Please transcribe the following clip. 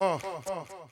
Uh, uh, uh.